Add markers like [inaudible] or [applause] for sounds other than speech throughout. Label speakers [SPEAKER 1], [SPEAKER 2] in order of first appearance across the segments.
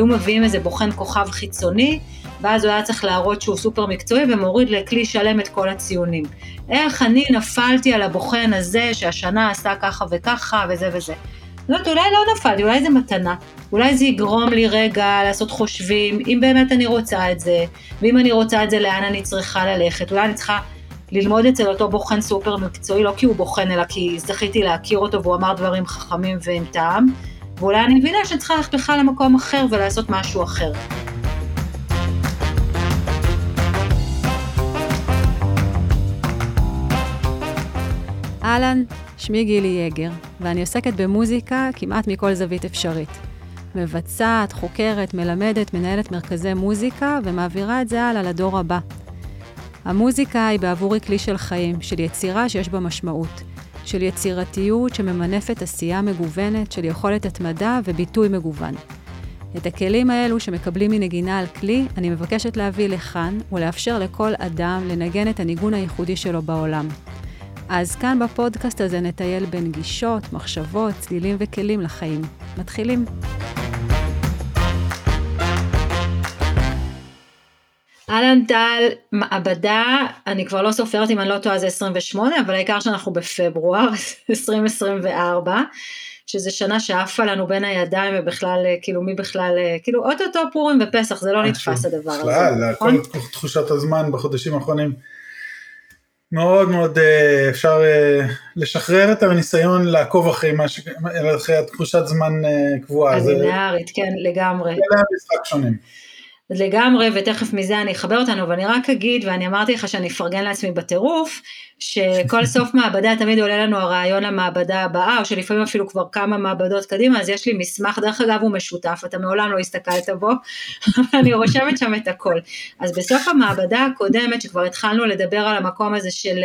[SPEAKER 1] היו מביאים איזה בוחן כוכב חיצוני, ואז הוא היה צריך להראות שהוא סופר מקצועי ומוריד לכלי שלם את כל הציונים. איך אני נפלתי על הבוחן הזה שהשנה עשה ככה וככה וזה וזה. לא יודעת, אולי לא נפלתי, אולי זה מתנה. אולי זה יגרום לי רגע לעשות חושבים, אם באמת אני רוצה את זה, ואם אני רוצה את זה, לאן אני צריכה ללכת. אולי אני צריכה ללמוד אצל אותו בוחן סופר מקצועי, לא כי הוא בוחן, אלא כי זכיתי להכיר אותו והוא אמר דברים חכמים ועם טעם. ואולי אני מבינה שאני צריכה ללכת בכלל למקום אחר ולעשות משהו אחר.
[SPEAKER 2] אהלן, שמי גילי יגר, ואני עוסקת במוזיקה כמעט מכל זווית אפשרית. מבצעת, חוקרת, מלמדת, מנהלת מרכזי מוזיקה ומעבירה את זה הלאה לדור הבא. המוזיקה היא בעבורי כלי של חיים, של יצירה שיש בה משמעות, של יצירתיות שממנפת עשייה מגוונת, של יכולת התמדה וביטוי מגוון. את הכלים האלו שמקבלים מנגינה על כלי, אני מבקשת להביא לכאן ולאפשר לכל אדם לנגן את הניגון הייחודי שלו בעולם. אז כאן בפודקאסט הזה נטייל בין גישות, מחשבות, צלילים וכלים לחיים. מתחילים.
[SPEAKER 1] אהלן טל, מעבדה, אני כבר לא סופרת אם אני לא טועה זה 28, אבל העיקר שאנחנו בפברואר [laughs] 2024, שזה שנה שעפה לנו בין הידיים ובכלל, כאילו מי בכלל, כאילו אוטוטו פורים ופסח, זה לא נתפס הדבר הזה.
[SPEAKER 3] בכלל, נכון? כל תחושת הזמן בחודשים האחרונים. מאוד מאוד אה, אפשר אה, לשחרר את הניסיון לעקוב אחרי, מה ש... אחרי תחושת זמן אה, קבועה.
[SPEAKER 1] הלינארית, כן, לגמרי.
[SPEAKER 3] זה משחק שונים.
[SPEAKER 1] לגמרי, ותכף מזה אני אחבר אותנו, ואני רק אגיד, ואני אמרתי לך שאני אפרגן לעצמי בטירוף, שכל [laughs] סוף מעבדה תמיד עולה לנו הרעיון למעבדה הבאה, או שלפעמים אפילו כבר כמה מעבדות קדימה, אז יש לי מסמך, דרך אגב הוא משותף, אתה מעולם לא הסתכלת בו, [laughs] אבל אני רושמת שם את הכל. אז בסוף המעבדה הקודמת, שכבר התחלנו לדבר על המקום הזה של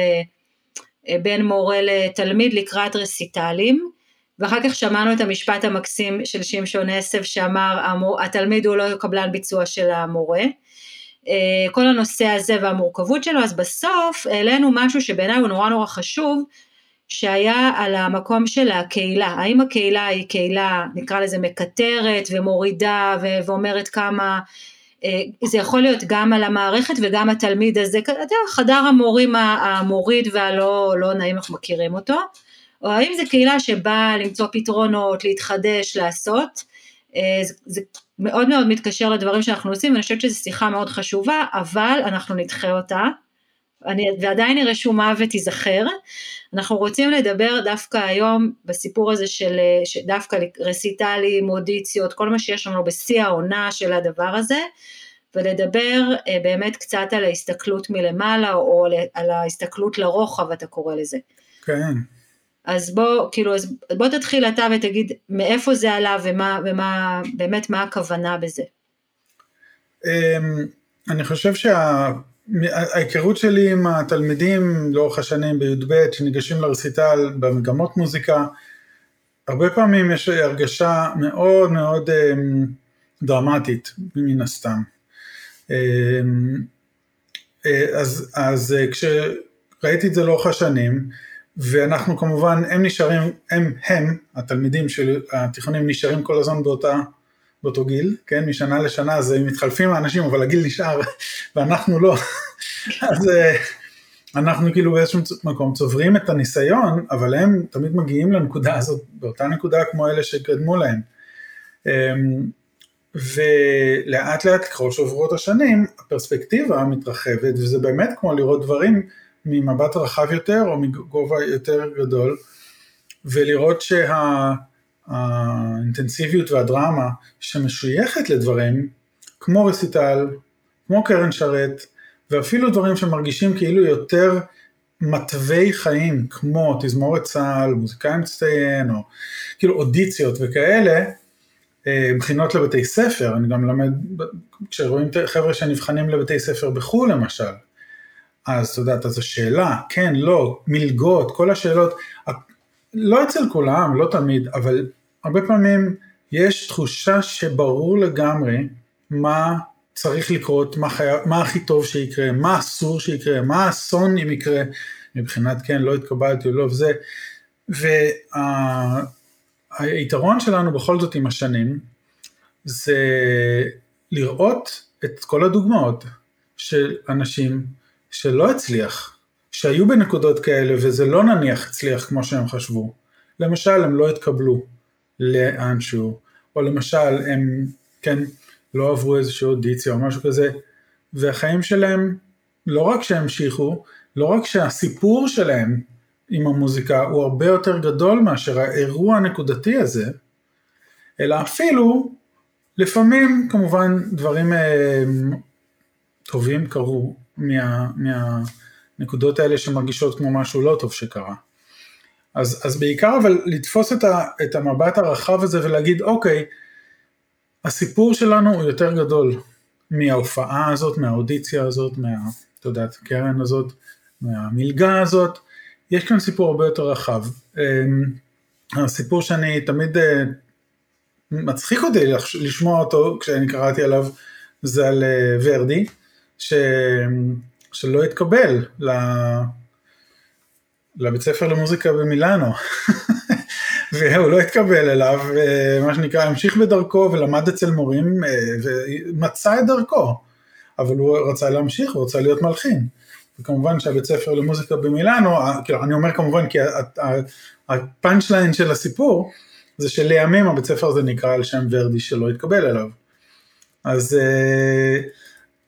[SPEAKER 1] אה, בין מורה לתלמיד לקראת רסיטלים, ואחר כך שמענו את המשפט המקסים של שמשון עשב שאמר התלמיד הוא לא קבלן ביצוע של המורה. אה, כל הנושא הזה והמורכבות שלו, אז בסוף העלינו משהו שבעיניי הוא נורא נורא חשוב, שהיה על המקום של הקהילה, האם הקהילה היא קהילה נקרא לזה מקטרת ומורידה ו- ואומרת כמה, אה, זה יכול להיות גם על המערכת וגם התלמיד הזה, אתה יודע, חדר המורים המוריד והלא לא נעים אנחנו מכירים אותו, או האם זו קהילה שבאה למצוא פתרונות, להתחדש, לעשות, אה, זה, זה מאוד מאוד מתקשר לדברים שאנחנו עושים, ואני חושבת שזו שיחה מאוד חשובה, אבל אנחנו נדחה אותה, אני, ועדיין היא רשומה ותיזכר. אנחנו רוצים לדבר דווקא היום בסיפור הזה של דווקא רסיטלים, אודיציות, כל מה שיש לנו בשיא העונה של הדבר הזה, ולדבר אה, באמת קצת על ההסתכלות מלמעלה, או על ההסתכלות לרוחב, אתה קורא לזה.
[SPEAKER 3] כן.
[SPEAKER 1] אז בוא, כאילו, אז בוא תתחיל אתה ותגיד מאיפה זה עלה ומה, ומה, באמת מה הכוונה בזה.
[SPEAKER 3] אמ, אני חושב שההיכרות שלי עם התלמידים לאורך השנים בי"ב שניגשים לרסיטל במגמות מוזיקה, הרבה פעמים יש הרגשה מאוד מאוד אמ, דרמטית מן הסתם. אמ, אה, אז, אז אה, כשראיתי את זה לאורך השנים, ואנחנו כמובן, הם נשארים, הם, הם, התלמידים של התיכונים נשארים כל הזמן באותה, באותו גיל, כן, משנה לשנה, אז מתחלפים האנשים, אבל הגיל נשאר, [laughs] ואנחנו לא, [laughs] אז אה, אנחנו כאילו באיזשהו מקום צוברים את הניסיון, אבל הם תמיד מגיעים לנקודה הזאת, באותה נקודה כמו אלה שקדמו להם. אמ, ולאט לאט ככל שעוברות השנים, הפרספקטיבה מתרחבת, וזה באמת כמו לראות דברים ממבט רחב יותר או מגובה יותר גדול, ולראות שהאינטנסיביות שה, והדרמה שמשויכת לדברים, כמו רסיטל, כמו קרן שרת, ואפילו דברים שמרגישים כאילו יותר מתווי חיים, כמו תזמורת צה"ל, מוזיקאי מצטיין, או כאילו אודיציות וכאלה, אה, בחינות לבתי ספר, אני גם למד, כשרואים חבר'ה שנבחנים לבתי ספר בחו"ל למשל, אז את יודעת, אז השאלה, כן, לא, מלגות, כל השאלות, לא אצל כולם, לא תמיד, אבל הרבה פעמים יש תחושה שברור לגמרי מה צריך לקרות, מה, חי... מה הכי טוב שיקרה, מה אסור שיקרה, מה האסון אם יקרה, מבחינת כן, לא התקבלתי לא, וזה, והיתרון וה... שלנו בכל זאת עם השנים, זה לראות את כל הדוגמאות של אנשים שלא הצליח, שהיו בנקודות כאלה וזה לא נניח הצליח כמו שהם חשבו. למשל הם לא התקבלו לאנשהו, או למשל הם, כן, לא עברו איזושהי אודיציה או משהו כזה, והחיים שלהם לא רק שהמשיכו, לא רק שהסיפור שלהם עם המוזיקה הוא הרבה יותר גדול מאשר האירוע הנקודתי הזה, אלא אפילו לפעמים כמובן דברים אה, טובים קרו מה, מהנקודות האלה שמרגישות כמו משהו לא טוב שקרה. אז, אז בעיקר אבל לתפוס את, ה, את המבט הרחב הזה ולהגיד אוקיי, הסיפור שלנו הוא יותר גדול מההופעה הזאת, מהאודיציה הזאת, מה, את יודעת, קרן הזאת, מהמלגה הזאת, יש כאן סיפור הרבה יותר רחב. אמ, הסיפור שאני תמיד אה, מצחיק אותי לשמוע אותו כשאני קראתי עליו זה על אה, ורדי, ש... שלא התקבל לבית ספר למוזיקה במילאנו. [laughs] והוא לא התקבל אליו, מה שנקרא, המשיך בדרכו ולמד אצל מורים ומצא את דרכו, אבל הוא רצה להמשיך, הוא רצה להיות מלחין. וכמובן שהבית ספר למוזיקה במילאנו, כאילו אני אומר כמובן כי הפאנצ' ליין של הסיפור, זה שלימים הבית ספר הזה נקרא על שם ורדי שלא התקבל אליו. אז,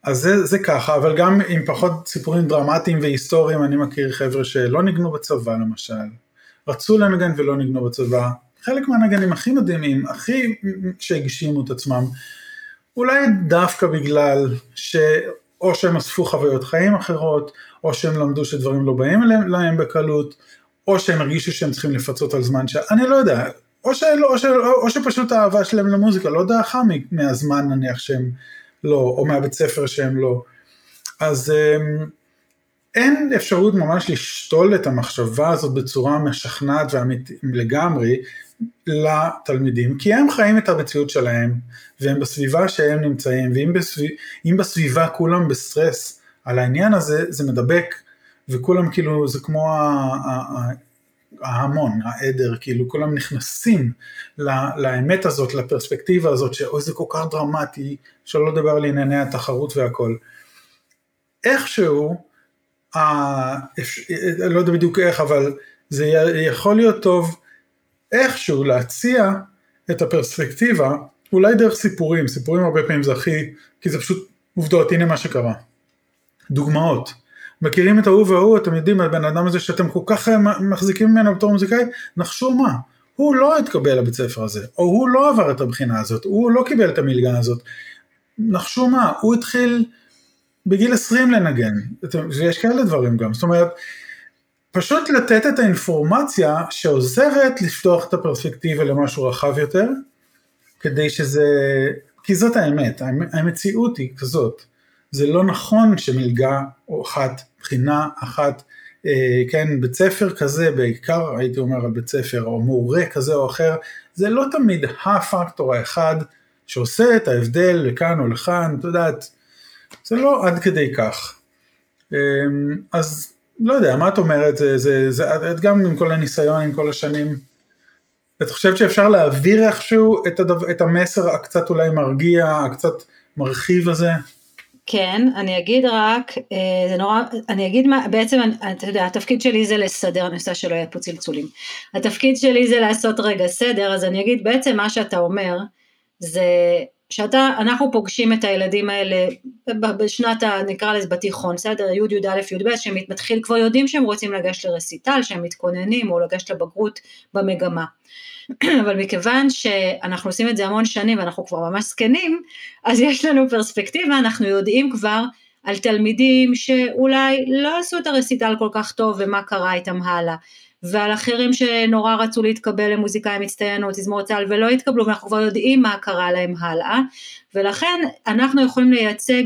[SPEAKER 3] אז זה, זה ככה, אבל גם עם פחות סיפורים דרמטיים והיסטוריים, אני מכיר חבר'ה שלא ניגנו בצבא למשל, רצו לנגן ולא ניגנו בצבא, חלק מהנגנים הכי מדהימים, הכי שהגשימו את עצמם, אולי דווקא בגלל שאו שהם אספו חוויות חיים אחרות, או שהם למדו שדברים לא באים להם בקלות, או שהם הרגישו שהם צריכים לפצות על זמן ש... אני לא יודע, או, שלא, או, שלא, או שפשוט האהבה שלהם למוזיקה לא דעכה מהזמן נניח שהם לא, או מהבית ספר שהם לא. אז אמ, אין אפשרות ממש לשתול את המחשבה הזאת בצורה משכנעת ואמיתית לגמרי לתלמידים, כי הם חיים את המציאות שלהם, והם בסביבה שהם נמצאים, ואם בסביב, בסביבה כולם בסטרס על העניין הזה, זה מדבק, וכולם כאילו, זה כמו ההמון, העדר, כאילו כולם נכנסים לאמת הזאת, לפרספקטיבה הזאת, שאוי זה כל כך דרמטי, שלא לדבר על ענייני התחרות והכל. איכשהו, לא יודע בדיוק איך, אבל זה יכול להיות טוב איכשהו להציע את הפרספקטיבה, אולי דרך סיפורים, סיפורים הרבה פעמים זה הכי, כי זה פשוט עובדות, הנה מה שקרה. דוגמאות. מכירים את ההוא וההוא, אתם יודעים, הבן אדם הזה שאתם כל כך מחזיקים ממנו בתור מוזיקאי, נחשו מה, הוא לא התקבל לבית ספר הזה, או הוא לא עבר את הבחינה הזאת, הוא לא קיבל את המלגה הזאת. נחשו מה, הוא התחיל בגיל 20 לנגן, ויש כאלה דברים גם, זאת אומרת, פשוט לתת את האינפורמציה שעוזרת לפתוח את הפרספקטיבה למשהו רחב יותר, כדי שזה, כי זאת האמת, המציאות היא כזאת, זה לא נכון שמלגה או אחת, בחינה אחת, אה, כן, בית ספר כזה, בעיקר הייתי אומר על בית ספר, או מורה כזה או אחר, זה לא תמיד הפקטור האחד שעושה את ההבדל לכאן או לכאן, את יודעת, זה לא עד כדי כך. אמ, אז לא יודע, מה את אומרת, זה, זה, זה, את גם עם כל הניסיון, עם כל השנים, את חושבת שאפשר להעביר איכשהו את, הדו, את המסר הקצת אולי מרגיע, הקצת מרחיב הזה?
[SPEAKER 1] כן, אני אגיד רק, אה, זה נורא, אני אגיד מה, בעצם, אתה יודע, התפקיד שלי זה לסדר, אני עושה שלא יהיה פה צלצולים. התפקיד שלי זה לעשות רגע סדר, אז אני אגיד, בעצם מה שאתה אומר, זה שאתה, אנחנו פוגשים את הילדים האלה בשנת, ה, נקרא לזה בתיכון, בסדר, י' י"א י"ב, שהם מתחיל, כבר יודעים שהם רוצים לגשת לרסיטל, שהם מתכוננים, או לגשת לבגרות במגמה. [clears throat] אבל מכיוון שאנחנו עושים את זה המון שנים ואנחנו כבר ממש זקנים, אז יש לנו פרספקטיבה, אנחנו יודעים כבר על תלמידים שאולי לא עשו את הרסיטל כל כך טוב ומה קרה איתם הלאה. ועל אחרים שנורא רצו להתקבל למוזיקאי מצטיין או תזמורת צה"ל ולא התקבלו ואנחנו כבר יודעים מה קרה להם הלאה ולכן אנחנו יכולים לייצג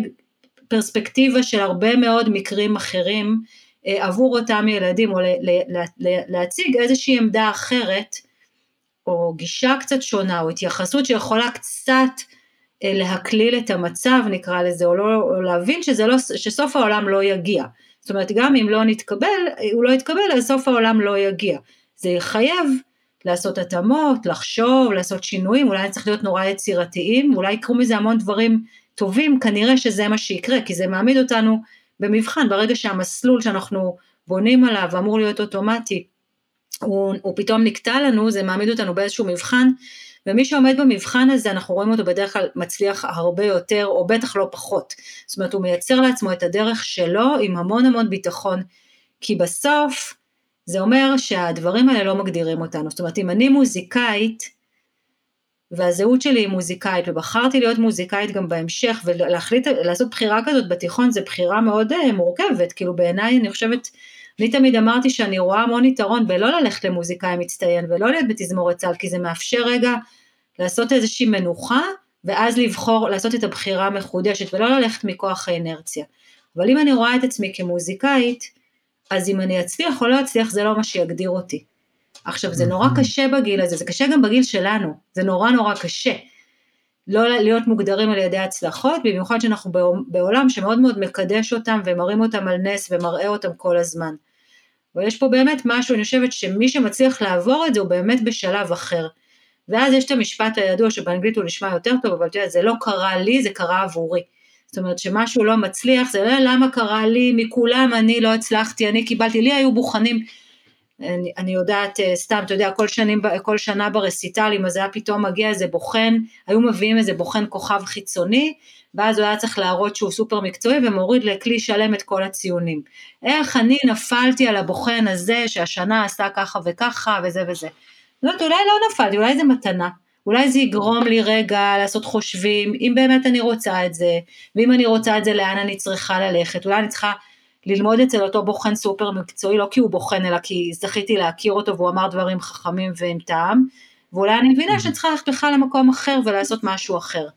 [SPEAKER 1] פרספקטיבה של הרבה מאוד מקרים אחרים אה, עבור אותם ילדים או להציג איזושהי עמדה אחרת או גישה קצת שונה או התייחסות שיכולה קצת אה, להקליל את המצב נקרא לזה או, לא, או להבין שזה לא, שסוף העולם לא יגיע זאת אומרת, גם אם לא נתקבל, הוא לא יתקבל, אז סוף העולם לא יגיע. זה יחייב לעשות התאמות, לחשוב, לעשות שינויים, אולי צריך להיות נורא יצירתיים, אולי יקרו מזה המון דברים טובים, כנראה שזה מה שיקרה, כי זה מעמיד אותנו במבחן, ברגע שהמסלול שאנחנו בונים עליו אמור להיות אוטומטי, הוא, הוא פתאום נקטע לנו, זה מעמיד אותנו באיזשהו מבחן, ומי שעומד במבחן הזה, אנחנו רואים אותו בדרך כלל מצליח הרבה יותר, או בטח לא פחות. זאת אומרת, הוא מייצר לעצמו את הדרך שלו עם המון המון ביטחון, כי בסוף, זה אומר שהדברים האלה לא מגדירים אותנו. זאת אומרת, אם אני מוזיקאית, והזהות שלי היא מוזיקאית, ובחרתי להיות מוזיקאית גם בהמשך, ולהחליט, לעשות בחירה כזאת בתיכון, זו בחירה מאוד uh, מורכבת, כאילו בעיניי אני חושבת, אני תמיד אמרתי שאני רואה המון יתרון בלא ללכת למוזיקאי מצטיין, ולא להיות בתזמורת צה"ל, כי זה מאפשר רגע לעשות איזושהי מנוחה, ואז לבחור, לעשות את הבחירה המחודשת, ולא ללכת מכוח האינרציה. אבל אם אני רואה את עצמי כמוזיקאית, אז אם אני אצליח או לא אצליח, זה לא מה שיגדיר אותי. עכשיו, זה נורא קשה בגיל הזה, זה קשה גם בגיל שלנו, זה נורא נורא קשה. לא להיות מוגדרים על ידי הצלחות, במיוחד שאנחנו בעולם שמאוד מאוד מקדש אותם ומרים אותם על נס ומראה אותם כל הזמן. ויש פה באמת משהו, אני חושבת שמי שמצליח לעבור את זה הוא באמת בשלב אחר. ואז יש את המשפט הידוע שבאנגלית הוא נשמע יותר טוב, אבל יודע, זה לא קרה לי, זה קרה עבורי. זאת אומרת שמשהו לא מצליח, זה לא למה קרה לי, מכולם אני לא הצלחתי, אני קיבלתי, לי היו בוחנים אני, אני יודעת, אה, סתם, אתה יודע, כל, שנים, כל שנה ברסיטלים, אז היה פתאום מגיע איזה בוחן, היו מביאים איזה בוחן כוכב חיצוני, ואז הוא היה צריך להראות שהוא סופר מקצועי ומוריד לכלי שלם את כל הציונים. איך אני נפלתי על הבוחן הזה שהשנה עשה ככה וככה וזה וזה. זאת אומרת, אולי לא נפלתי, אולי זה מתנה. אולי זה יגרום לי רגע לעשות חושבים, אם באמת אני רוצה את זה, ואם אני רוצה את זה, לאן אני צריכה ללכת, אולי אני צריכה ללמוד אצל אותו בוחן סופר מקצועי, לא כי הוא בוחן, אלא כי זכיתי להכיר אותו והוא אמר דברים חכמים ועם טעם, ואולי אני מבינה שאני צריכה ללכת בכלל למקום אחר ולעשות משהו אחר.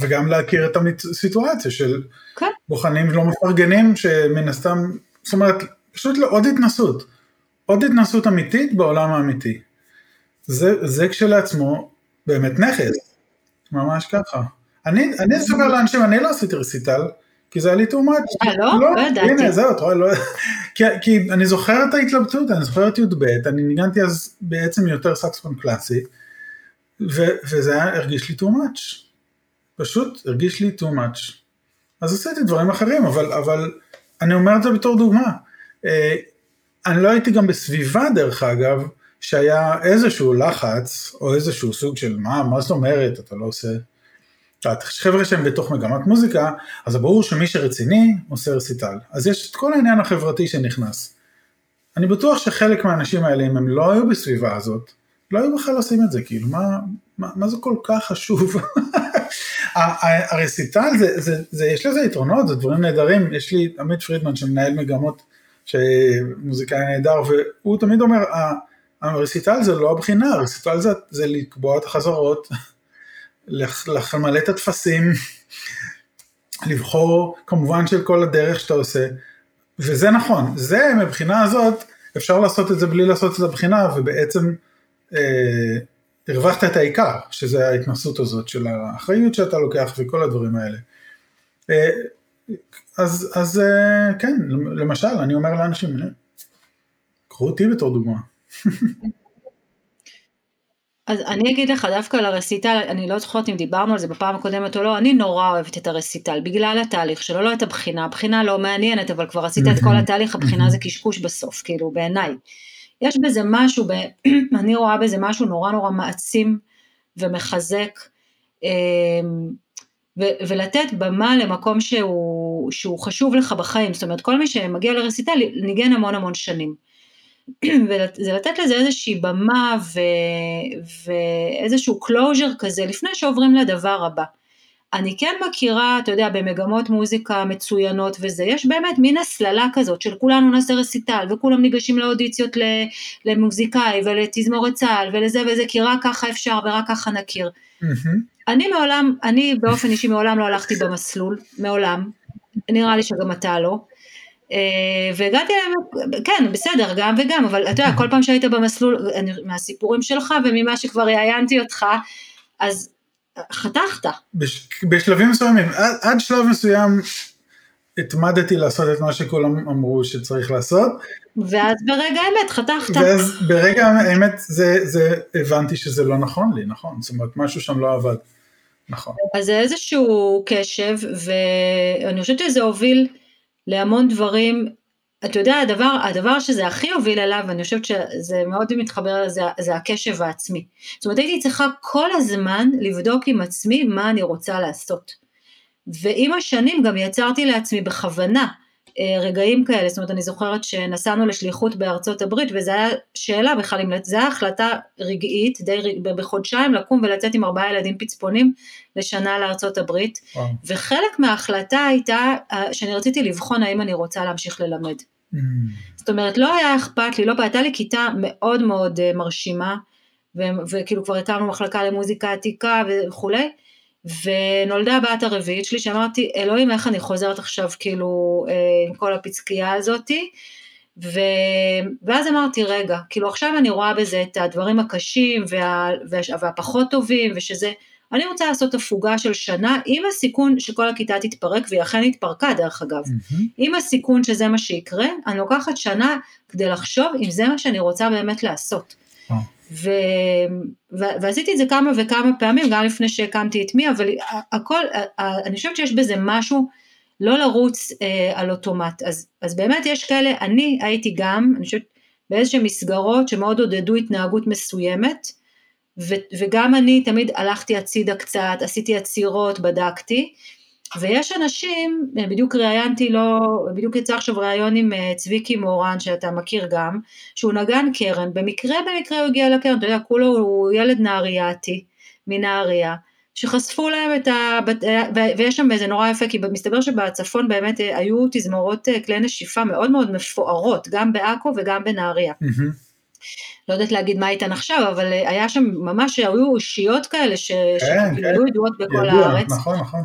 [SPEAKER 3] וגם להכיר את הסיטואציה של כן. בוחנים לא מפרגנים, שמן הסתם, זאת אומרת, פשוט עוד התנסות, עוד התנסות אמיתית בעולם האמיתי. זה, זה כשלעצמו באמת נכס, ממש ככה. אני, אני אספר לאנשים, אני לא עשיתי רסיטל, כי זה היה לי too much.
[SPEAKER 1] אה, לא? לא ידעתי.
[SPEAKER 3] הנה, זהו, אתה רואה, לא... [laughs] כי, כי אני זוכר את ההתלבטות, אני זוכר את י"ב, אני ניגנתי אז בעצם יותר סקספון קלאסי, ו, וזה היה, הרגיש לי too much. פשוט הרגיש לי too much. אז עשיתי דברים אחרים, אבל, אבל אני אומר את זה בתור דוגמה. אה, אני לא הייתי גם בסביבה, דרך אגב, שהיה איזשהו לחץ, או איזשהו סוג של מה, מה זאת אומרת, אתה לא עושה... חבר'ה שהם בתוך מגמת מוזיקה, אז ברור שמי שרציני עושה רסיטל. אז יש את כל העניין החברתי שנכנס. אני בטוח שחלק מהאנשים האלה, אם הם לא היו בסביבה הזאת, לא היו בכלל עושים את זה, כאילו, מה, מה, מה זה כל כך חשוב? [laughs] הרסיטל, זה, זה, זה, יש לזה יתרונות, זה דברים נהדרים, יש לי עמית פרידמן שמנהל מגמות, שמוזיקאי נהדר, והוא תמיד אומר, הרסיטל זה לא הבחינה, הרסיטל זה, זה לקבוע את החזרות, [laughs] למלא את הטפסים, לבחור כמובן של כל הדרך שאתה עושה, וזה נכון, זה מבחינה הזאת, אפשר לעשות את זה בלי לעשות את הבחינה, ובעצם אה, הרווחת את העיקר, שזה ההתנסות הזאת של האחריות שאתה לוקח וכל הדברים האלה. אה, אז, אז אה, כן, למשל, אני אומר לאנשים, קחו אותי בתור דוגמה. [laughs]
[SPEAKER 1] אז אני אגיד לך דווקא על הרסיטל, אני לא זוכרת אם דיברנו על זה בפעם הקודמת או לא, אני נורא אוהבת את הרסיטל, בגלל התהליך שלו, לא את הבחינה, הבחינה לא מעניינת, אבל כבר עשית את כל התהליך, הבחינה זה קשקוש בסוף, כאילו, בעיניי. יש בזה משהו, ב... [clears throat] אני רואה בזה משהו נורא נורא מעצים ומחזק, אמ, ו- ולתת במה למקום שהוא, שהוא חשוב לך בחיים, זאת אומרת, כל מי שמגיע לרסיטל ניגן המון המון שנים. וזה לתת לזה איזושהי במה ו... ואיזשהו closure כזה לפני שעוברים לדבר הבא. אני כן מכירה, אתה יודע, במגמות מוזיקה מצוינות וזה, יש באמת מין הסללה כזאת של כולנו נעשה רסיטל וכולם ניגשים לאודיציות למוזיקאי ולתזמורת צה"ל ולזה וזה, כי רק ככה אפשר ורק ככה נכיר. אני מעולם, אני באופן אישי מעולם לא הלכתי במסלול, מעולם, נראה לי שגם אתה לא. אה, והגעתי אליהם, כן, בסדר, גם וגם, אבל אתה יודע, כל פעם שהיית במסלול, מהסיפורים שלך וממה שכבר ראיינתי אותך, אז חתכת.
[SPEAKER 3] בש, בשלבים מסוימים, עד, עד שלב מסוים התמדתי לעשות את מה שכולם אמרו שצריך לעשות.
[SPEAKER 1] ואז ברגע האמת חתכת.
[SPEAKER 3] ואז ברגע האמת זה, זה הבנתי שזה לא נכון לי, נכון? זאת אומרת, משהו שם לא עבד. נכון.
[SPEAKER 1] אז זה איזשהו קשב, ואני חושבת שזה הוביל להמון דברים. אתה יודע, הדבר, הדבר שזה הכי הוביל אליו, ואני חושבת שזה מאוד מתחבר, זה, זה הקשב העצמי. זאת אומרת, הייתי צריכה כל הזמן לבדוק עם עצמי מה אני רוצה לעשות. ועם השנים גם יצרתי לעצמי בכוונה רגעים כאלה, זאת אומרת אני זוכרת שנסענו לשליחות בארצות הברית וזו הייתה שאלה בכלל, אם זו הייתה החלטה רגעית, די בחודשיים לקום ולצאת עם ארבעה ילדים פצפונים לשנה לארצות הברית, וואו. וחלק מההחלטה הייתה אה, שאני רציתי לבחון האם אני רוצה להמשיך ללמד. Mm. זאת אומרת לא היה אכפת לי, לא הייתה לי כיתה מאוד מאוד אה, מרשימה, וכאילו כבר הקמנו מחלקה למוזיקה עתיקה וכולי, ונולדה הבת הרביעית שלי שאמרתי אלוהים איך אני חוזרת עכשיו כאילו אה, עם כל הפצקייה הזאתי ו... ואז אמרתי רגע כאילו עכשיו אני רואה בזה את הדברים הקשים וה... וה... והפחות טובים ושזה אני רוצה לעשות הפוגה של שנה עם הסיכון שכל הכיתה תתפרק והיא אכן התפרקה דרך אגב mm-hmm. עם הסיכון שזה מה שיקרה אני לוקחת שנה כדי לחשוב אם זה מה שאני רוצה באמת לעשות. ו... ו... ועשיתי את זה כמה וכמה פעמים, גם לפני שהקמתי את מי, אבל הכל, אני חושבת שיש בזה משהו לא לרוץ אה, על אוטומט. אז, אז באמת יש כאלה, אני הייתי גם, אני חושבת, באיזשהן מסגרות שמאוד עודדו התנהגות מסוימת, ו, וגם אני תמיד הלכתי הצידה קצת, עשיתי עצירות, בדקתי, ויש אנשים, בדיוק ראיינתי לו, בדיוק יצא עכשיו ראיון עם אה, צביקי מורן שאתה מכיר גם, שהוא נגן קרן, במקרה במקרה הוא הגיע לקרן, אתה יודע, כולו הוא ילד נהריאתי, מנהריה, שחשפו להם את ה... ויש שם איזה נורא יפה, כי מסתבר שבצפון באמת אה, היו תזמורות אה, כלי נשיפה מאוד מאוד מפוארות, גם בעכו וגם בנהריה. Mm-hmm. לא יודעת להגיד מה איתן עכשיו, אבל היה שם ממש, היו אושיות כאלה ש... כן, כן. שהיו ידועות בכל ידוע, הארץ.
[SPEAKER 3] נכון, נכון.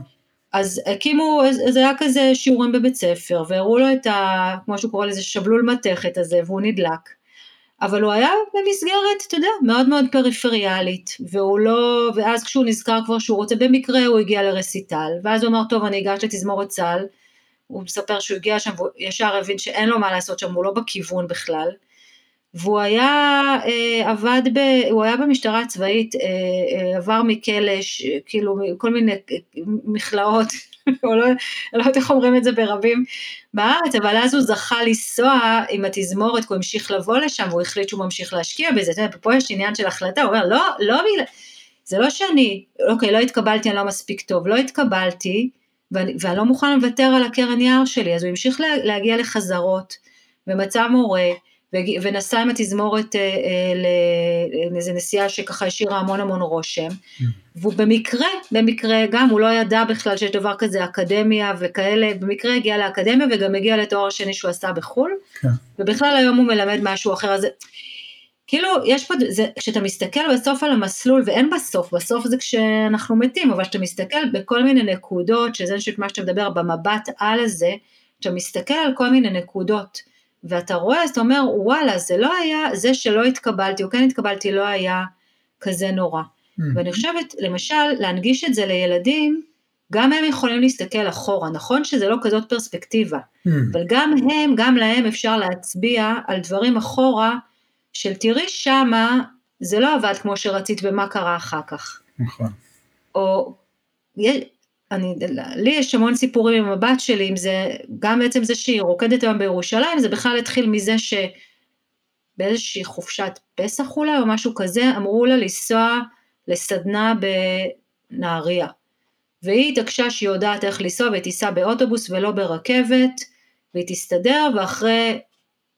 [SPEAKER 1] אז הקימו, זה היה כזה שיעורים בבית ספר, והראו לו את ה... כמו שהוא קורא לזה, שבלול מתכת הזה, והוא נדלק. אבל הוא היה במסגרת, אתה יודע, מאוד מאוד פריפריאלית, והוא לא, ואז כשהוא נזכר כבר שהוא רוצה, במקרה הוא הגיע לרסיטל, ואז הוא אמר, טוב, אני אגש לתזמורת צה"ל, הוא מספר שהוא הגיע שם, והוא ישר הבין שאין לו מה לעשות שם, הוא לא בכיוון בכלל. והוא היה, אה, עבד, ב, הוא היה במשטרה הצבאית, אה, אה, עבר מכלא, כאילו כל מיני מכלאות, [laughs] או לא, לא יודעת איך אומרים את זה ברבים בארץ, אבל אז הוא זכה לנסוע עם התזמורת, הוא המשיך לבוא לשם, והוא החליט שהוא ממשיך להשקיע בזה, אתה יודע, פה יש עניין של החלטה, הוא אומר, לא, לא בגלל, זה לא שאני, אוקיי, לא התקבלתי, אני לא מספיק טוב, לא התקבלתי, ואני, ואני לא מוכן לוותר על הקרן יער שלי, אז הוא המשיך לה, להגיע לחזרות, ומצא מורה, ונסע עם התזמורת אה, אה, לאיזה נסיעה שככה השאירה המון המון רושם, mm. והוא במקרה, במקרה גם, הוא לא ידע בכלל שיש דבר כזה אקדמיה וכאלה, במקרה הגיע לאקדמיה וגם הגיע לתואר שני שהוא עשה בחו"ל, כן. ובכלל היום הוא מלמד משהו אחר, אז כאילו יש פה, זה, כשאתה מסתכל בסוף על המסלול, ואין בסוף, בסוף זה כשאנחנו מתים, אבל כשאתה מסתכל בכל מיני נקודות, שזה מה שאתה מדבר במבט על הזה, כשאתה מסתכל על כל מיני נקודות, ואתה רואה, אז אתה אומר, וואלה, זה לא היה, זה שלא התקבלתי, או כן התקבלתי, לא היה כזה נורא. Mm. ואני חושבת, למשל, להנגיש את זה לילדים, גם הם יכולים להסתכל אחורה, נכון שזה לא כזאת פרספקטיבה, mm. אבל גם הם, גם להם אפשר להצביע על דברים אחורה, של תראי שמה, זה לא עבד כמו שרצית ומה קרה אחר כך.
[SPEAKER 3] נכון.
[SPEAKER 1] או אני, לי יש המון סיפורים עם הבת שלי, אם זה, גם בעצם זה שהיא רוקדת היום בירושלים, זה בכלל התחיל מזה שבאיזושהי חופשת פסח אולי, או משהו כזה, אמרו לה לנסוע לסדנה בנהריה. והיא התעקשה שהיא יודעת איך לנסוע, והיא תיסע באוטובוס ולא ברכבת, והיא תסתדר, ואחרי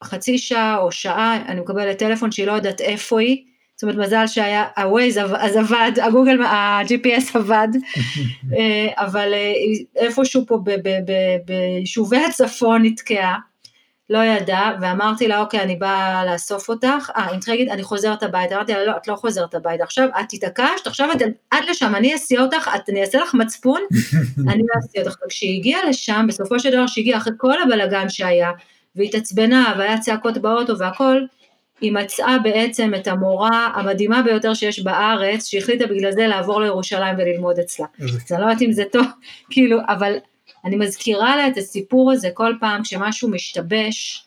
[SPEAKER 1] חצי שעה או שעה אני מקבלת טלפון שהיא לא יודעת איפה היא, זאת אומרת מזל שהיה ה-Waze אז עבד, הגוגל, ה-GPS עבד, [laughs] אה, אבל אה, איפשהו פה ביישובי הצפון נתקעה, לא ידעה, ואמרתי לה אוקיי אני באה לאסוף אותך, אה צריכה להגיד אני חוזרת הביתה, אמרתי לה לא את לא חוזרת הביתה, עכשיו את התעקשת, עכשיו את עד לשם, אני אסיע אותך, את, אני אעשה לך מצפון, [laughs] אני לא אסיע אותך, כשהיא הגיעה לשם, בסופו של דבר שהיא הגיעה אחרי כל הבלגן שהיה, והתעצבנה והיה צעקות באוטו והכל, היא מצאה בעצם את המורה המדהימה ביותר שיש בארץ, שהחליטה בגלל זה לעבור לירושלים וללמוד אצלה. אז אני לא יודעת אם זה טוב, [laughs] כאילו, אבל אני מזכירה לה את הסיפור הזה כל פעם כשמשהו משתבש,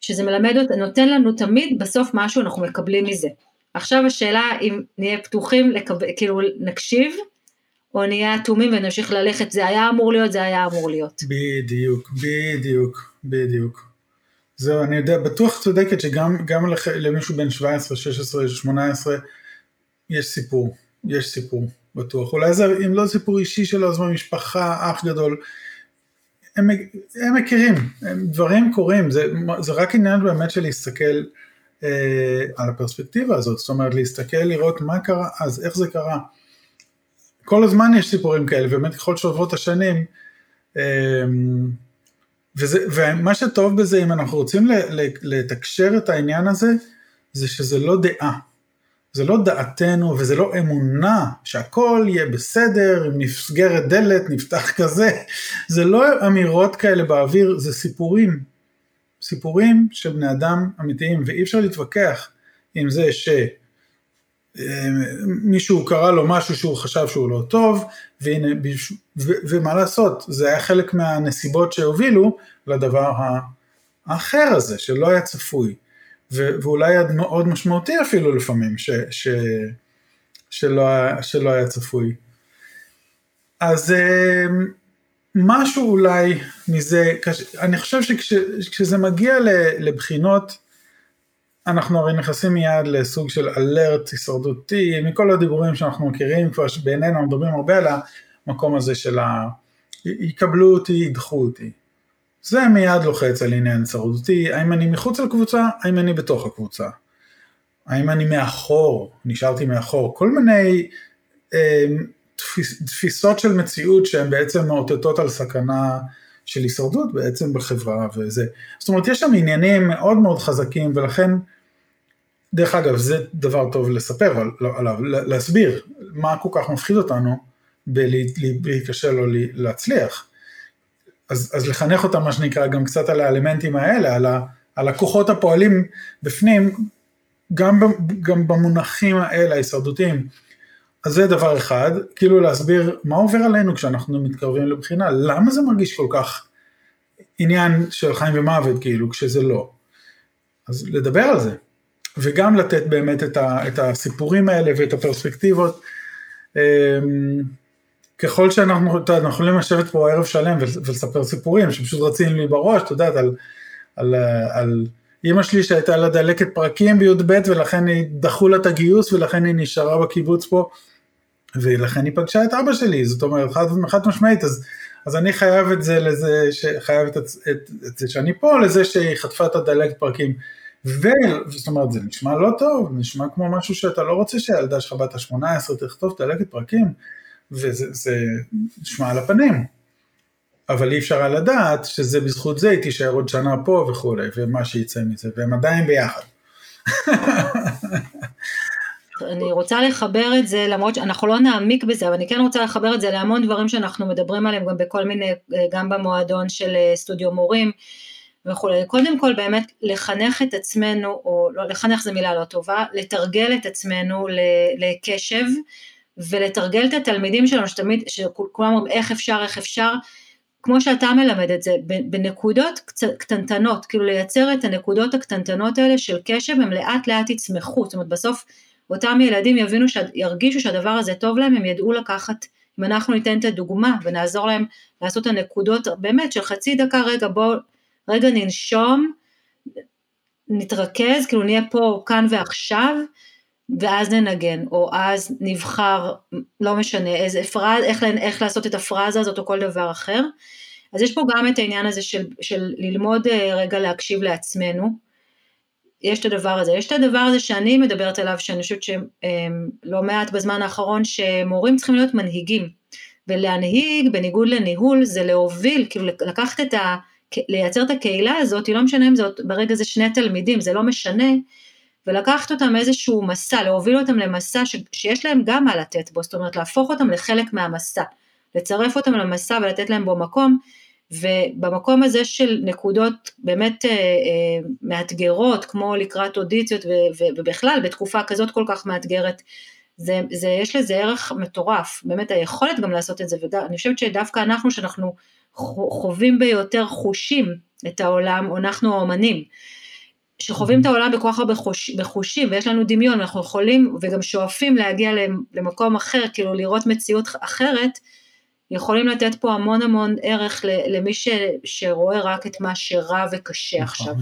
[SPEAKER 1] שזה מלמד אותה, נותן לנו תמיד בסוף משהו אנחנו מקבלים מזה. עכשיו השאלה אם נהיה פתוחים, לקב... כאילו נקשיב, או נהיה אטומים ונמשיך ללכת, זה היה אמור להיות, זה היה אמור להיות.
[SPEAKER 3] בדיוק, בדיוק, בדיוק. זהו, אני יודע, בטוח צודקת שגם לח... למישהו בן 17, 16, 18, יש סיפור, יש סיפור, בטוח. אולי זה, אם לא סיפור אישי שלו, אז במשפחה, אח גדול. הם, הם מכירים, הם, דברים קורים, זה, זה רק עניין באמת של להסתכל אה, על הפרספקטיבה הזאת, זאת אומרת להסתכל, לראות מה קרה אז, איך זה קרה. כל הזמן יש סיפורים כאלה, באמת ככל שעוברות השנים, אה, וזה, ומה שטוב בזה, אם אנחנו רוצים לתקשר את העניין הזה, זה שזה לא דעה. זה לא דעתנו וזה לא אמונה שהכל יהיה בסדר, אם נסגרת דלת, נפתח כזה, זה לא אמירות כאלה באוויר, זה סיפורים. סיפורים של בני אדם אמיתיים, ואי אפשר להתווכח עם זה שמישהו אה, קרא לו משהו שהוא חשב שהוא לא טוב, והנה, ו, ומה לעשות, זה היה חלק מהנסיבות שהובילו לדבר האחר הזה, שלא היה צפוי. ואולי עד מאוד משמעותי אפילו לפעמים, ש, ש, שלא, שלא היה צפוי. אז אה, משהו אולי מזה, אני חושב שכשזה מגיע לבחינות, אנחנו הרי נכנסים מיד לסוג של אלרט הישרדותי, מכל הדיבורים שאנחנו מכירים כבר, שבעינינו מדברים הרבה על המקום הזה של ה... יקבלו אותי, ידחו אותי. זה מיד לוחץ על עניין הישרדותי, האם אני מחוץ לקבוצה, האם אני בתוך הקבוצה. האם אני מאחור, נשארתי מאחור, כל מיני אה, תפיס, תפיסות של מציאות שהן בעצם מאותתות על סכנה של הישרדות בעצם בחברה וזה. זאת אומרת, יש שם עניינים מאוד מאוד חזקים ולכן, דרך אגב, זה דבר טוב לספר עליו, להסביר מה כל כך מפחיד אותנו בלהיכשל או להצליח. אז, אז לחנך אותם מה שנקרא גם קצת על האלמנטים האלה, על, ה, על הכוחות הפועלים בפנים, גם, גם במונחים האלה ההישרדותיים. אז זה דבר אחד, כאילו להסביר מה עובר עלינו כשאנחנו מתקרבים לבחינה, למה זה מרגיש כל כך עניין של חיים ומוות כאילו, כשזה לא. אז לדבר על זה, וגם לתת באמת את, ה, את הסיפורים האלה ואת הפרספקטיבות. אמ, ככל שאנחנו אנחנו יכולים לשבת פה ערב שלם ולספר סיפורים שפשוט רצים לי בראש, את יודעת, על, על, על אימא שלי שהייתה לה דלקת פרקים בי"ב ולכן היא דחו לה את הגיוס ולכן היא נשארה בקיבוץ פה ולכן היא פגשה את אבא שלי, זאת אומרת חד, חד משמעית, אז, אז אני חייב את זה לזה, חייב את, את, את זה שאני פה לזה שהיא חטפה את הדלקת פרקים. וזאת אומרת זה נשמע לא טוב, נשמע כמו משהו שאתה לא רוצה שהילדה שלך בת ה-18 תכתוב דלקת פרקים. וזה נשמע על הפנים. אבל אי אפשר לדעת שזה בזכות זה היא תישאר עוד שנה פה וכולי, ומה שיצא מזה, והם עדיין ביחד.
[SPEAKER 1] אני רוצה לחבר את זה, למרות שאנחנו לא נעמיק בזה, אבל אני כן רוצה לחבר את זה להמון דברים שאנחנו מדברים עליהם גם בכל מיני, גם במועדון של אה, סטודיו מורים וכולי. קודם כל באמת לחנך את עצמנו, או לא, לחנך זו מילה לא טובה, לתרגל את עצמנו לקשב. ולתרגל את התלמידים שלנו, שתמיד, שכולם אומרים איך אפשר, איך אפשר, כמו שאתה מלמד את זה, בנקודות קטנטנות, כאילו לייצר את הנקודות הקטנטנות האלה של קשב, הם לאט לאט יצמחו, זאת אומרת בסוף אותם ילדים יבינו, ירגישו שהדבר הזה טוב להם, הם ידעו לקחת, אם אנחנו ניתן את הדוגמה ונעזור להם לעשות את הנקודות, באמת של חצי דקה, רגע בואו, רגע ננשום, נתרכז, כאילו נהיה פה כאן ועכשיו, ואז ננגן, או אז נבחר, לא משנה, איזה פרז, איך, איך לעשות את הפרזה הזאת או כל דבר אחר. אז יש פה גם את העניין הזה של, של ללמוד אה, רגע להקשיב לעצמנו. יש את הדבר הזה. יש את הדבר הזה שאני מדברת עליו, שאני חושבת שלא מעט בזמן האחרון, שמורים צריכים להיות מנהיגים. ולהנהיג, בניגוד לניהול, זה להוביל, כאילו לקחת את ה... לייצר את הקהילה הזאת, לא משנה אם זה ברגע זה שני תלמידים, זה לא משנה, ולקחת אותם איזשהו מסע, להוביל אותם למסע ש, שיש להם גם מה לתת בו, זאת אומרת להפוך אותם לחלק מהמסע, לצרף אותם למסע ולתת להם בו מקום, ובמקום הזה של נקודות באמת אה, אה, מאתגרות, כמו לקראת אודיציות ו, ו, ובכלל בתקופה כזאת כל כך מאתגרת, זה, זה, יש לזה ערך מטורף, באמת היכולת גם לעשות את זה, ואני חושבת שדווקא אנחנו, שאנחנו חווים ביותר חושים את העולם, אנחנו האומנים, שחווים את העולם בכל כך הרבה בחושים, ויש לנו דמיון, ואנחנו יכולים וגם שואפים להגיע למקום אחר, כאילו לראות מציאות אחרת, יכולים לתת פה המון המון ערך למי ש, שרואה רק את מה שרע וקשה נכון. עכשיו.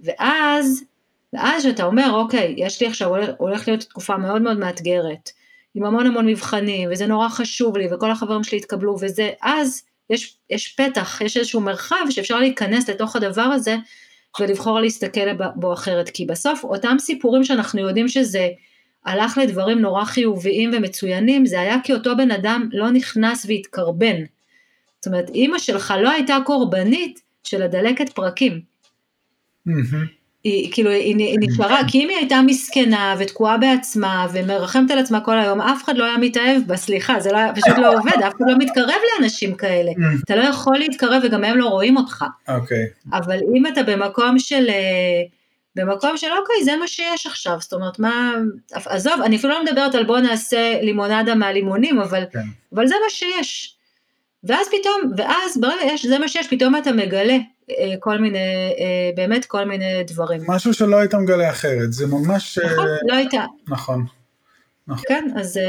[SPEAKER 1] ואז, ואז שאתה אומר, אוקיי, יש לי עכשיו, הולך להיות תקופה מאוד מאוד מאתגרת, עם המון המון מבחנים, וזה נורא חשוב לי, וכל החברים שלי התקבלו, וזה, אז יש, יש פתח, יש איזשהו מרחב שאפשר להיכנס לתוך הדבר הזה, ולבחור להסתכל בו אחרת, כי בסוף אותם סיפורים שאנחנו יודעים שזה הלך לדברים נורא חיוביים ומצוינים, זה היה כי אותו בן אדם לא נכנס והתקרבן. זאת אומרת, אימא שלך לא הייתה קורבנית של הדלקת פרקים. היא כאילו, היא, היא נשארה, כי אם היא הייתה מסכנה ותקועה בעצמה ומרחמת על עצמה כל היום, אף אחד לא היה מתאהב בה, סליחה, זה לא, פשוט לא עובד, אף אחד לא מתקרב לאנשים כאלה. אתה לא יכול להתקרב וגם הם לא רואים אותך.
[SPEAKER 3] אוקיי.
[SPEAKER 1] אבל אם אתה במקום של... אה, במקום של אוקיי, זה מה שיש עכשיו, זאת אומרת, מה, עזוב, אני אפילו לא מדברת על בוא נעשה לימונדה מהלימונים, אבל, כן. אבל זה מה שיש. ואז פתאום, ואז ברגע יש, זה מה שיש, פתאום אתה מגלה כל מיני, אה, באמת כל מיני דברים.
[SPEAKER 3] משהו שלא היית מגלה אחרת, זה ממש...
[SPEAKER 1] נכון, אה, לא הייתה.
[SPEAKER 3] נכון.
[SPEAKER 1] נכון. כן, אז,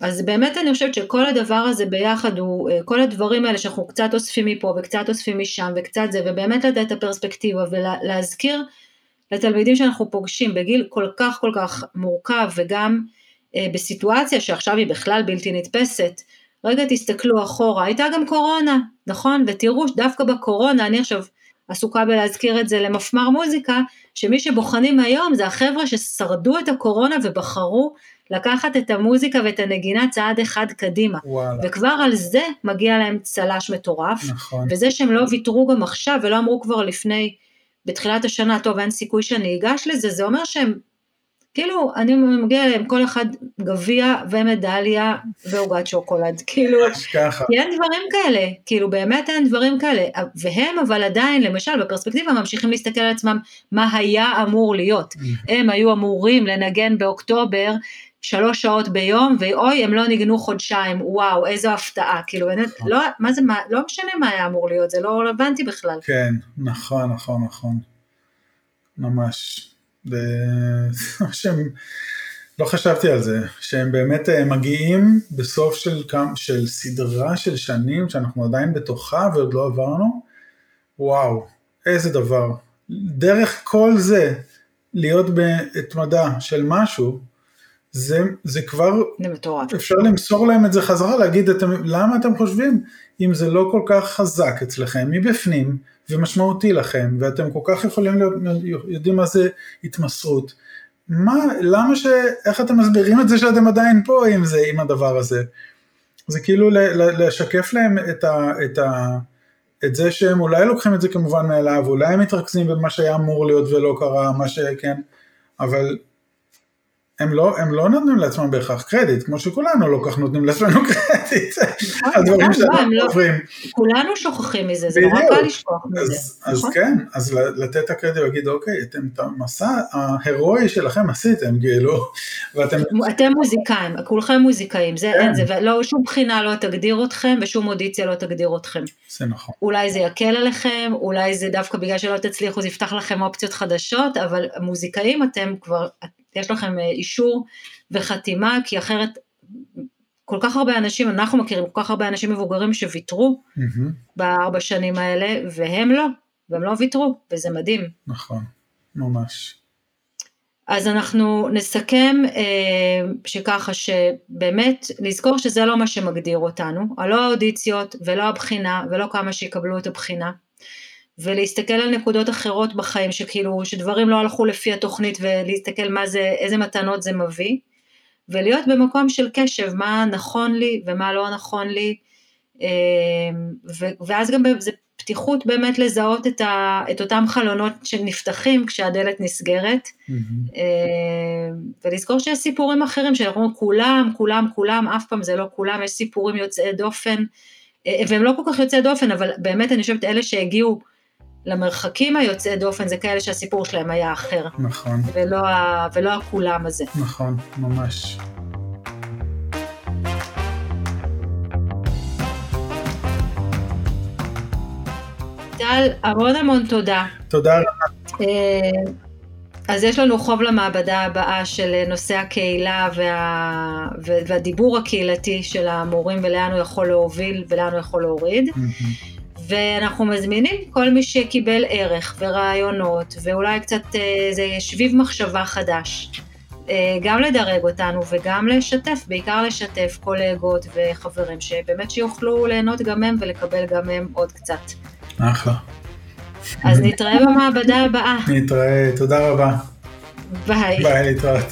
[SPEAKER 1] אז באמת אני חושבת שכל הדבר הזה ביחד הוא, כל הדברים האלה שאנחנו קצת אוספים מפה וקצת אוספים משם וקצת זה, ובאמת לתת את הפרספקטיבה ולהזכיר לתלמידים שאנחנו פוגשים בגיל כל כך כל כך מורכב וגם אה, בסיטואציה שעכשיו היא בכלל בלתי נתפסת, רגע תסתכלו אחורה, הייתה גם קורונה, נכון? ותראו דווקא בקורונה, אני עכשיו עסוקה בלהזכיר את זה למפמ"ר מוזיקה, שמי שבוחנים היום זה החבר'ה ששרדו את הקורונה ובחרו לקחת את המוזיקה ואת הנגינה צעד אחד קדימה. וואלה. וכבר על זה מגיע להם צל"ש מטורף.
[SPEAKER 3] נכון.
[SPEAKER 1] וזה שהם לא ויתרו גם עכשיו ולא אמרו כבר לפני, בתחילת השנה, טוב אין סיכוי שאני אגש לזה, זה אומר שהם כאילו, אני מגיע להם כל אחד גביע ומדליה ועוגת שוקולד, כאילו, [laughs] כי אין דברים כאלה, כאילו באמת אין דברים כאלה, והם אבל עדיין, למשל, בפרספקטיבה ממשיכים להסתכל על עצמם מה היה אמור להיות, mm. הם היו אמורים לנגן באוקטובר שלוש שעות ביום, ואוי, הם לא ניגנו חודשיים, וואו, איזו הפתעה, כאילו, באמת. לא, מה זה, מה, לא משנה מה היה אמור להיות, זה לא רלוונטי בכלל.
[SPEAKER 3] כן, נכון, נכון, נכון, ממש. [laughs] שהם, לא חשבתי על זה, שהם באמת אה, מגיעים בסוף של, של סדרה של שנים שאנחנו עדיין בתוכה ועוד לא עברנו, וואו, איזה דבר. דרך כל זה, להיות בהתמדה של משהו, זה, זה כבר,
[SPEAKER 1] זה מטורף.
[SPEAKER 3] אפשר למסור להם את זה חזרה, להגיד אתם, למה אתם חושבים? אם זה לא כל כך חזק אצלכם מבפנים ומשמעותי לכם ואתם כל כך יכולים להיות, יודעים מה זה התמסרות, מה, למה ש, איך אתם מסבירים את זה שאתם עדיין פה עם זה, עם הדבר הזה, זה כאילו לשקף להם את, ה, את, ה, את זה שהם אולי לוקחים את זה כמובן מאליו, אולי הם מתרכזים במה שהיה אמור להיות ולא קרה, מה שכן, אבל הם לא, הם לא נותנים לעצמם בהכרח קרדיט, כמו שכולנו לא כך נותנים לעצמנו [laughs] קרדיט,
[SPEAKER 1] נכון, הדברים נכון, שאנחנו לא- עוברים. כולנו שוכחים מזה, זה נורא קל לשכוח מזה.
[SPEAKER 3] אז נכון? כן, אז לתת את הקרדיט ולהגיד, אוקיי, אתם את המסע ההירואי שלכם עשיתם, כאילו, [laughs]
[SPEAKER 1] ואתם... אתם מוזיקאים, כולכם מוזיקאים, זה אין זה, ולא, שום בחינה לא תגדיר אתכם, ושום אודיציה לא תגדיר אתכם.
[SPEAKER 3] זה נכון.
[SPEAKER 1] אולי זה יקל עליכם, אולי זה דווקא בגלל שלא תצליחו, זה יפתח לכם אופציות חדשות, אבל מוזיקאים אתם כבר, יש לכם אה, אישור וחתימה, כי אחרת כל כך הרבה אנשים, אנחנו מכירים כל כך הרבה אנשים מבוגרים שוויתרו mm-hmm. בארבע שנים האלה, והם לא, והם לא ויתרו, וזה מדהים.
[SPEAKER 3] נכון, ממש.
[SPEAKER 1] אז אנחנו נסכם אה, שככה שבאמת לזכור שזה לא מה שמגדיר אותנו, הלא האודיציות ולא הבחינה ולא כמה שיקבלו את הבחינה, ולהסתכל על נקודות אחרות בחיים, שכאילו, שדברים לא הלכו לפי התוכנית ולהסתכל מה זה, איזה מתנות זה מביא, ולהיות במקום של קשב, מה נכון לי ומה לא נכון לי, אמ, ואז גם זה פתיחות באמת לזהות את, ה, את אותם חלונות שנפתחים כשהדלת נסגרת, mm-hmm. ולזכור שיש סיפורים אחרים, שאנחנו אומרים כולם, כולם, כולם, אף פעם זה לא כולם, יש סיפורים יוצאי דופן, אה, והם לא כל כך יוצאי דופן, אבל באמת אני חושבת אלה שהגיעו למרחקים היוצאי דופן זה כאלה שהסיפור שלהם היה אחר.
[SPEAKER 3] נכון.
[SPEAKER 1] ולא, ה... ולא הכולם הזה.
[SPEAKER 3] נכון, ממש.
[SPEAKER 1] טל, המון המון תודה.
[SPEAKER 3] תודה רבה.
[SPEAKER 1] אה, אז יש לנו חוב למעבדה הבאה של נושא הקהילה וה... והדיבור הקהילתי של המורים ולאן הוא יכול להוביל ולאן הוא יכול להוריד. Mm-hmm. ואנחנו מזמינים כל מי שקיבל ערך ורעיונות ואולי קצת איזה שביב מחשבה חדש. גם לדרג אותנו וגם לשתף, בעיקר לשתף קולגות וחברים שבאמת שיוכלו ליהנות גם הם ולקבל גם הם עוד קצת.
[SPEAKER 3] אחלה.
[SPEAKER 1] אז נתראה במעבדה הבאה.
[SPEAKER 3] נתראה, תודה רבה.
[SPEAKER 1] ביי.
[SPEAKER 3] ביי, להתראות.